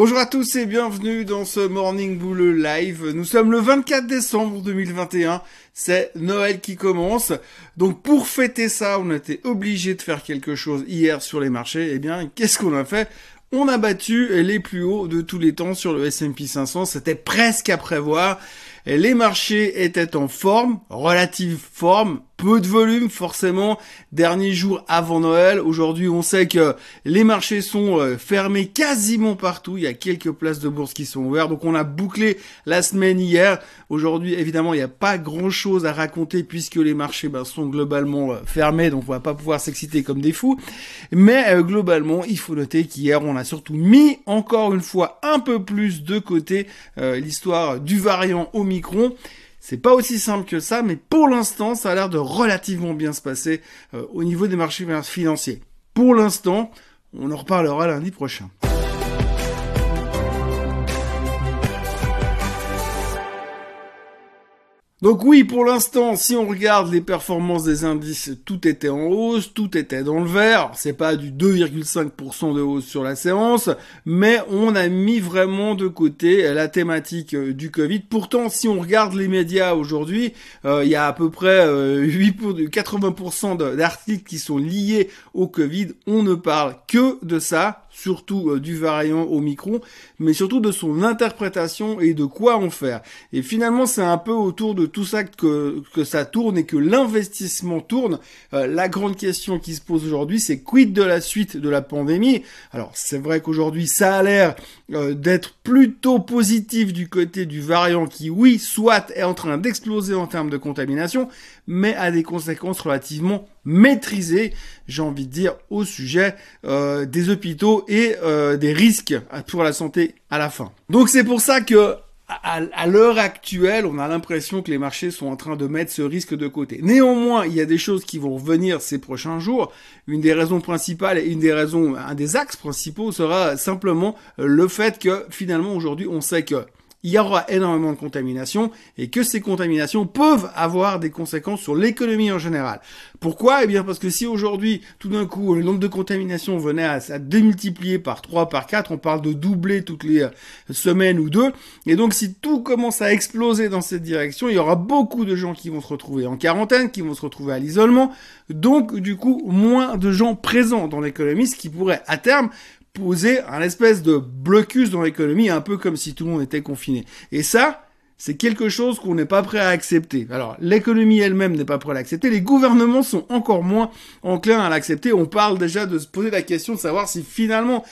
Bonjour à tous et bienvenue dans ce Morning Bull Live. Nous sommes le 24 décembre 2021. C'est Noël qui commence. Donc pour fêter ça, on a été obligé de faire quelque chose hier sur les marchés. Eh bien, qu'est-ce qu'on a fait? On a battu les plus hauts de tous les temps sur le S&P 500. C'était presque à prévoir. Les marchés étaient en forme, relative forme, peu de volume forcément. Dernier jour avant Noël. Aujourd'hui, on sait que les marchés sont euh, fermés quasiment partout. Il y a quelques places de bourse qui sont ouvertes. Donc on a bouclé la semaine hier. Aujourd'hui, évidemment, il n'y a pas grand chose à raconter puisque les marchés ben, sont globalement euh, fermés. Donc on va pas pouvoir s'exciter comme des fous. Mais euh, globalement, il faut noter qu'hier, on a surtout mis encore une fois un peu plus de côté l'histoire du variant Omicron. C'est pas aussi simple que ça, mais pour l'instant, ça a l'air de relativement bien se passer euh, au niveau des marchés financiers. Pour l'instant, on en reparlera lundi prochain. Donc oui, pour l'instant, si on regarde les performances des indices, tout était en hausse, tout était dans le vert. C'est pas du 2,5% de hausse sur la séance, mais on a mis vraiment de côté la thématique euh, du Covid. Pourtant, si on regarde les médias aujourd'hui, euh, il y a à peu près 8 euh, 80% d'articles qui sont liés au Covid. On ne parle que de ça surtout euh, du variant Omicron, mais surtout de son interprétation et de quoi en faire. Et finalement, c'est un peu autour de tout ça que, ça tourne et que l'investissement tourne. Euh, la grande question qui se pose aujourd'hui, c'est quid de la suite de la pandémie? Alors, c'est vrai qu'aujourd'hui, ça a l'air euh, d'être plutôt positif du côté du variant qui, oui, soit est en train d'exploser en termes de contamination, mais a des conséquences relativement maîtrisées, j'ai envie de dire, au sujet euh, des hôpitaux et euh, des risques pour la santé à la fin. Donc c'est pour ça que à, l'heure actuelle, on a l'impression que les marchés sont en train de mettre ce risque de côté. Néanmoins, il y a des choses qui vont revenir ces prochains jours. Une des raisons principales et une des raisons, un des axes principaux sera simplement le fait que finalement aujourd'hui, on sait que il y aura énormément de contamination et que ces contaminations peuvent avoir des conséquences sur l'économie en général. Pourquoi? Eh bien parce que si aujourd'hui, tout d'un coup, le nombre de contaminations venait à, à, démultiplier par 3, par 4, on parle de doubler toutes les euh, semaines ou deux, et donc si tout commence à exploser dans cette direction, il y aura beaucoup de gens qui vont se retrouver en quarantaine, qui vont se retrouver à l'isolement, donc du coup, moins de gens présents dans l'économie, ce qui pourrait à terme poser un espèce de blocus dans l'économie, un peu comme si tout le monde était confiné. Et ça, c'est quelque chose qu'on n'est pas prêt à accepter. Alors, l'économie elle-même n'est pas prête à l'accepter, les gouvernements sont encore moins enclins à l'accepter. On parle déjà de se poser la question de savoir si finalement,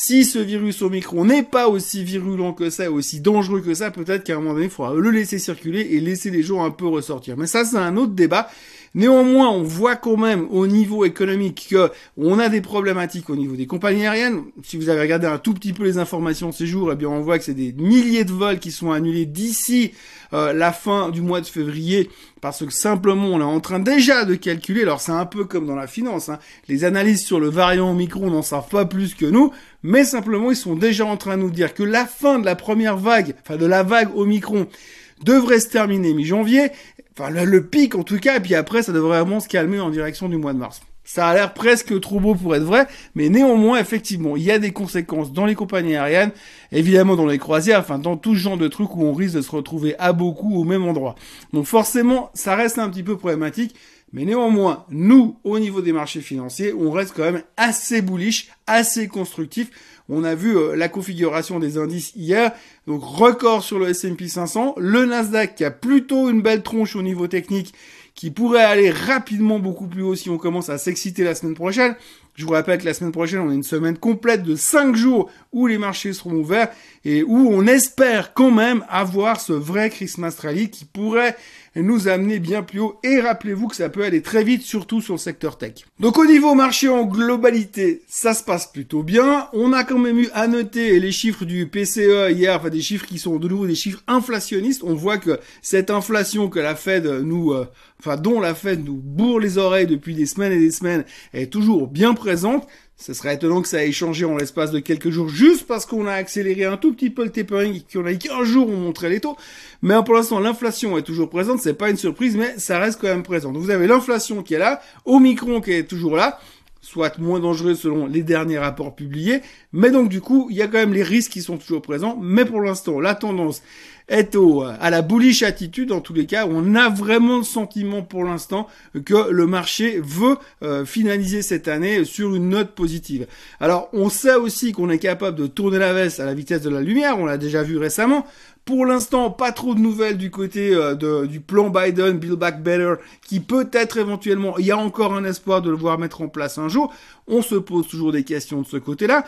si ce virus Omicron n'est pas aussi virulent que ça, aussi dangereux que ça, peut-être qu'à un moment donné, il faudra le laisser circuler et laisser les gens un peu ressortir. Mais ça, c'est un autre débat. Néanmoins, on voit quand même au niveau économique que on a des problématiques au niveau des compagnies aériennes. Si vous avez regardé un tout petit peu les informations ces jours, eh bien on voit que c'est des milliers de vols qui sont annulés d'ici euh, la fin du mois de février parce que simplement on est en train déjà de calculer. Alors c'est un peu comme dans la finance. Hein. Les analystes sur le variant Omicron n'en savent pas plus que nous, mais simplement ils sont déjà en train de nous dire que la fin de la première vague, enfin de la vague Omicron devrait se terminer mi-janvier Enfin, le, pic en tout cas, et puis après, ça devrait vraiment se calmer en direction du mois de mars. Ça a l'air presque trop beau pour être vrai, mais néanmoins, effectivement, il y a des conséquences dans les compagnies aériennes, évidemment dans les croisières, enfin dans tout ce genre de trucs où on risque de se retrouver à beaucoup au même endroit. Donc forcément, ça reste un petit peu problématique, mais néanmoins, nous, au niveau des marchés financiers, on reste quand même assez bullish, assez constructif. On a vu euh, la configuration des indices hier, donc record sur le S&P 500, le Nasdaq qui a plutôt une belle tronche au niveau technique, qui pourrait aller rapidement beaucoup plus haut si on commence à s'exciter la semaine prochaine. Je vous rappelle que la semaine prochaine, on a une semaine complète de 5 jours où les marchés seront ouverts et où on espère quand même avoir ce vrai Christmas rally qui pourrait nous amener bien plus haut. Et rappelez-vous que ça peut aller très vite, surtout sur le secteur tech. Donc au niveau marché en globalité, ça se passe plutôt bien. On a quand même eu à noter les chiffres du PCE hier, enfin des chiffres qui sont de nouveau des chiffres inflationnistes. On voit que cette inflation que la Fed nous, euh, enfin dont la Fed nous bourre les oreilles depuis des semaines et des semaines, est toujours bien présente. Ce serait étonnant que ça ait changé en l'espace de quelques jours, juste parce qu'on a accéléré un tout petit peu le tapering et qu'on a eu qu'un jour on montrait les taux. Mais pour l'instant, l'inflation est toujours présente, c'est pas une surprise, mais ça reste quand même présent. Donc vous avez l'inflation qui est là, Omicron qui est toujours là. Soit moins dangereux selon les derniers rapports publiés. Mais donc du coup, il y a quand même les risques qui sont toujours présents. Mais pour l'instant, la tendance est au, à la bullish attitude en tous les cas. On a vraiment le sentiment pour l'instant que le marché veut euh, finaliser cette année sur une note positive. Alors on sait aussi qu'on est capable de tourner la veste à la vitesse de la lumière, on l'a déjà vu récemment. Pour l'instant, pas trop de nouvelles du côté euh, de, du plan Biden, Build Back Better, qui peut-être éventuellement, il y a encore un espoir de le voir mettre en place un jour. On se pose toujours des questions de ce côté-là.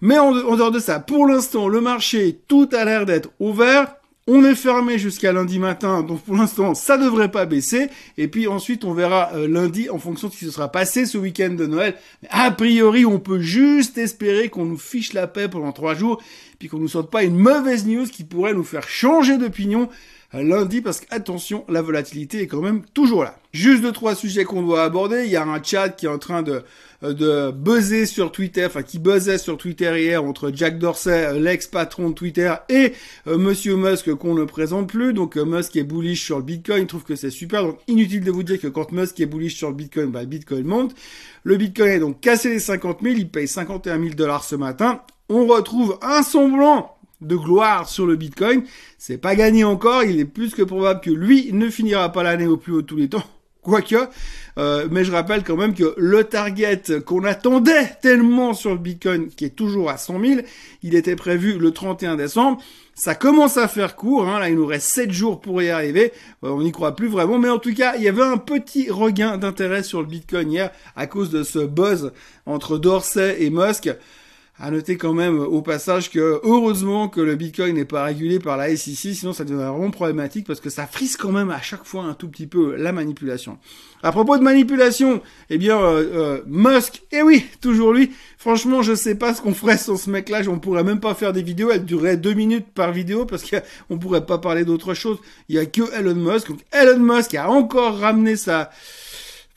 Mais en dehors de ça, pour l'instant, le marché, tout a l'air d'être ouvert. On est fermé jusqu'à lundi matin, donc pour l'instant, ça devrait pas baisser. Et puis ensuite, on verra euh, lundi en fonction de ce qui se sera passé ce week-end de Noël. Mais a priori, on peut juste espérer qu'on nous fiche la paix pendant trois jours, puis qu'on nous sorte pas une mauvaise news qui pourrait nous faire changer d'opinion lundi, parce qu'attention, la volatilité est quand même toujours là. Juste deux, trois sujets qu'on doit aborder. Il y a un chat qui est en train de euh, de buzzer sur Twitter, enfin qui buzzait sur Twitter hier entre Jack Dorsey, euh, l'ex-patron de Twitter, et euh, Monsieur Musk qu'on ne présente plus. Donc Musk est bullish sur le Bitcoin, il trouve que c'est super. Donc inutile de vous dire que quand Musk est bullish sur le Bitcoin, bah, le Bitcoin monte. Le Bitcoin est donc cassé les 50 000, il paye 51 000 dollars ce matin. On retrouve un semblant de gloire sur le Bitcoin. C'est pas gagné encore, il est plus que probable que lui ne finira pas l'année au plus haut de tous les temps. Quoique, euh, mais je rappelle quand même que le target qu'on attendait tellement sur le Bitcoin, qui est toujours à 100 000, il était prévu le 31 décembre. Ça commence à faire court, hein. là il nous reste 7 jours pour y arriver, euh, on n'y croit plus vraiment, mais en tout cas il y avait un petit regain d'intérêt sur le Bitcoin hier à cause de ce buzz entre Dorsey et Musk. À noter quand même au passage que heureusement que le Bitcoin n'est pas régulé par la SEC, sinon ça deviendrait vraiment problématique parce que ça frise quand même à chaque fois un tout petit peu la manipulation. À propos de manipulation, eh bien euh, euh, Musk, eh oui, toujours lui. Franchement, je sais pas ce qu'on ferait sans ce mec-là. On pourrait même pas faire des vidéos. Elle durerait deux minutes par vidéo parce qu'on pourrait pas parler d'autre chose. Il y a que Elon Musk. Donc Elon Musk a encore ramené sa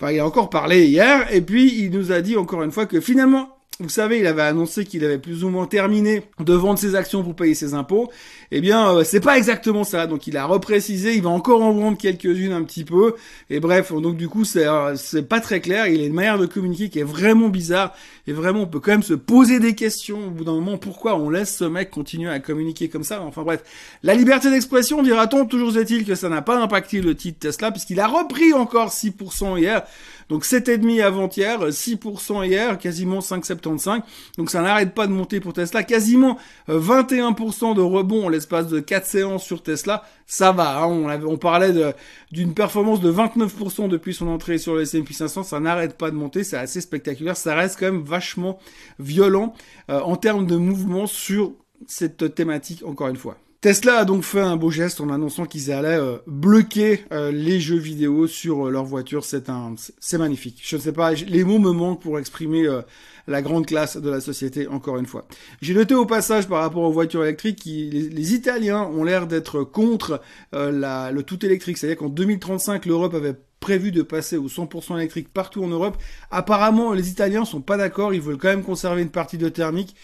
Enfin, il a encore parlé hier, et puis il nous a dit encore une fois que finalement, vous savez, il avait annoncé qu'il avait plus ou moins terminé de vendre ses actions pour payer ses impôts. Eh bien, euh, c'est pas exactement ça. Donc, il a reprécisé, il va encore en vendre quelques-unes un petit peu. Et bref, donc du coup, c'est euh, c'est pas très clair. Il a une manière de communiquer qui est vraiment bizarre. Et vraiment, on peut quand même se poser des questions au bout d'un moment. Pourquoi on laisse ce mec continuer à communiquer comme ça? Enfin bref, la liberté d'expression, dira-t-on. Toujours est-il que ça n'a pas impacté le titre Tesla, puisqu'il a repris encore 6% hier. Donc 7,5 avant-hier, 6% hier, quasiment 5,75. Donc ça n'arrête pas de monter pour Tesla. Quasiment 21% euh, de rebond en l'espace de 4 séances sur Tesla. Ça va, hein. on, on, parlait d'une performance de 29% depuis son entrée sur le S&P 500. Ça n'arrête pas de monter, c'est assez spectaculaire. Ça reste quand même vachement violent euh, en termes de mouvement sur cette thématique, encore une fois. Tesla a donc fait un beau geste en annonçant qu'ils allaient euh, bloquer euh, les jeux vidéo sur euh, leur voiture. C'est un, c'est magnifique. Je ne sais pas, les mots me manquent pour exprimer la grande classe de la société. Encore une fois, j'ai noté au passage par rapport aux voitures électriques, les, les Italiens ont l'air d'être contre le tout électrique. C'est-à-dire qu'en 2035, l'Europe avait prévu de passer au 100% électrique partout en Europe. Apparemment, les Italiens sont pas d'accord. Ils veulent quand même conserver une partie de thermique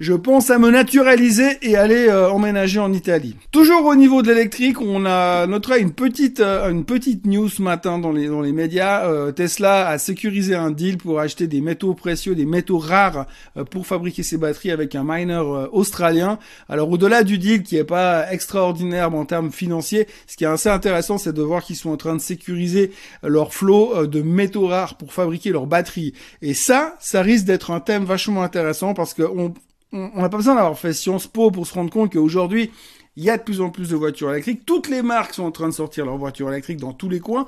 je pense à me naturaliser et aller euh, emménager en Italie. Toujours au niveau de l'électrique, on a noté une petite euh, une petite news ce matin dans les dans les médias. Euh, Tesla a sécurisé un deal pour acheter des métaux précieux, des métaux rares pour fabriquer ses batteries avec un miner australien. Alors au-delà du deal qui est pas extraordinaire en termes financiers, ce qui est assez intéressant, c'est de voir qu'ils sont en train de sécuriser leur flot de métaux rares pour fabriquer leurs batteries. Et ça, ça risque d'être un thème vachement intéressant parce que on on n'a pas besoin d'avoir fait Sciences Po pour se rendre compte qu'aujourd'hui, il y a de plus en plus de voitures électriques. Toutes les marques sont en train de sortir leurs voitures électriques dans tous les coins.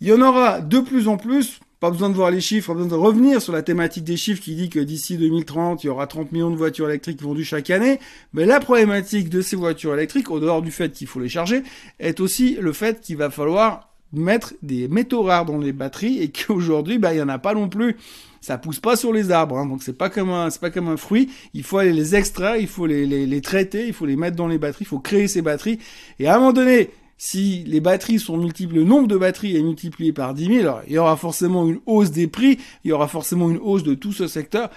Il y en aura de plus en plus. Pas besoin de voir les chiffres, pas besoin de revenir sur la thématique des chiffres qui dit que d'ici 2030, il y aura 30 millions de voitures électriques vendues chaque année. Mais la problématique de ces voitures électriques, au dehors du fait qu'il faut les charger, est aussi le fait qu'il va falloir mettre des métaux rares dans les batteries et qu'aujourd'hui, bah, il y en a pas non plus ça pousse pas sur les arbres, hein, donc c'est pas comme un, c'est pas comme un fruit. Il faut aller les extraire, il faut les, les, les traiter, il faut les mettre dans les batteries, il faut créer ces batteries. Et à un moment donné, si les batteries sont multipliées, le nombre de batteries est multiplié par 10 000, alors il y aura forcément une hausse des prix, il y aura forcément une hausse de tout ce secteur.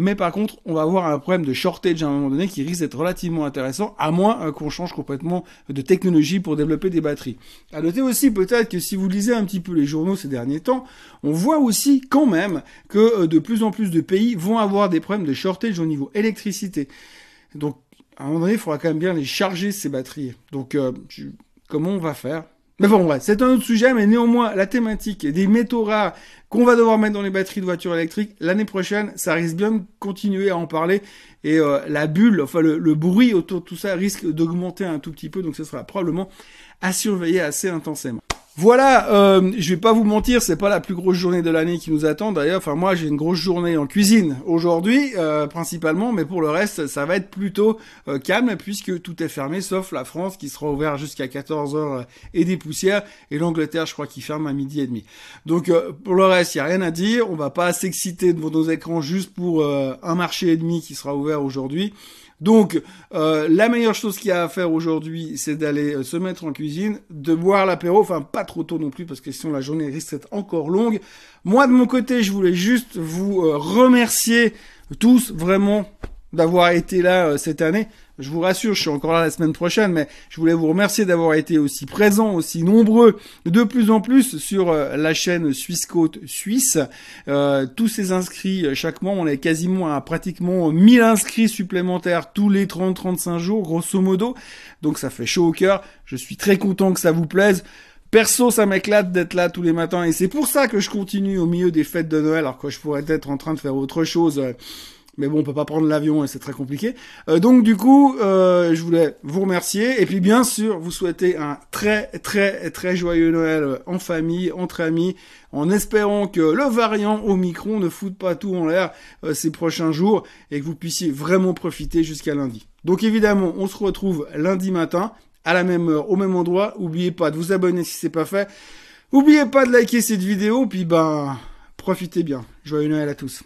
Mais par contre, on va avoir un problème de shortage à un moment donné qui risque d'être relativement intéressant, à moins euh, qu'on change complètement de technologie pour développer des batteries. À noter aussi peut-être que si vous lisez un petit peu les journaux ces derniers temps, on voit aussi quand même que euh, de plus en plus de pays vont avoir des problèmes de shortage au niveau électricité. Donc, à un moment donné, il faudra quand même bien les charger ces batteries. Donc, euh, comment on va faire? Mais bon, ouais, c'est un autre sujet, mais néanmoins, la thématique des métaux rares qu'on va devoir mettre dans les batteries de voitures électriques l'année prochaine, ça risque bien de continuer à en parler. Et euh, la bulle, enfin le, le, bruit autour de tout ça risque d'augmenter un tout petit peu, donc ce sera probablement à surveiller assez intensément. Voilà, euh, je vais pas vous mentir, c'est pas la plus grosse journée de l'année qui nous attend. D'ailleurs, enfin moi j'ai une grosse journée en cuisine aujourd'hui euh, principalement, mais pour le reste ça va être plutôt euh, calme puisque tout est fermé sauf la France qui sera ouverte jusqu'à 14 h et des poussières et l'Angleterre je crois qui ferme à midi et demi. Donc euh, pour le reste il y a rien à dire, on va pas s'exciter devant nos écrans juste pour un marché et demi qui sera ouvert aujourd'hui. Donc, euh, la meilleure chose qu'il y a à faire aujourd'hui, c'est d'aller euh, se mettre en cuisine, de boire l'apéro, enfin pas trop tôt non plus, parce que sinon la journée risque d'être encore longue. Moi, de mon côté, je voulais juste vous euh, remercier tous vraiment d'avoir été là cette année. Je vous rassure, je suis encore là la semaine prochaine, mais je voulais vous remercier d'avoir été aussi présents, aussi nombreux, de plus en plus sur euh, la chaîne Suisse Côte Suisse. Euh, tous ces inscrits euh, chaque mois, on est quasiment à pratiquement 1000 inscrits supplémentaires tous les 30-35 jours, grosso modo. Donc ça fait chaud au cœur. Je suis très content que ça vous plaise. Perso, ça m'éclate d'être là tous les matins et c'est pour ça que je continue au milieu des fêtes de Noël alors que je pourrais être en train de faire autre chose mais bon, on peut pas prendre l'avion et c'est très compliqué. Euh, donc du coup, euh, je voulais vous remercier et puis bien sûr vous souhaiter un très très très joyeux Noël en famille, entre amis, en espérant que le variant Omicron ne foute pas tout en l'air euh, ces prochains jours et que vous puissiez vraiment profiter jusqu'à lundi. Donc évidemment, on se retrouve lundi matin à la même heure, au même endroit. N'oubliez pas de vous abonner si c'est pas fait. N'oubliez pas de liker cette vidéo, puis ben profitez bien. Joyeux Noël à tous.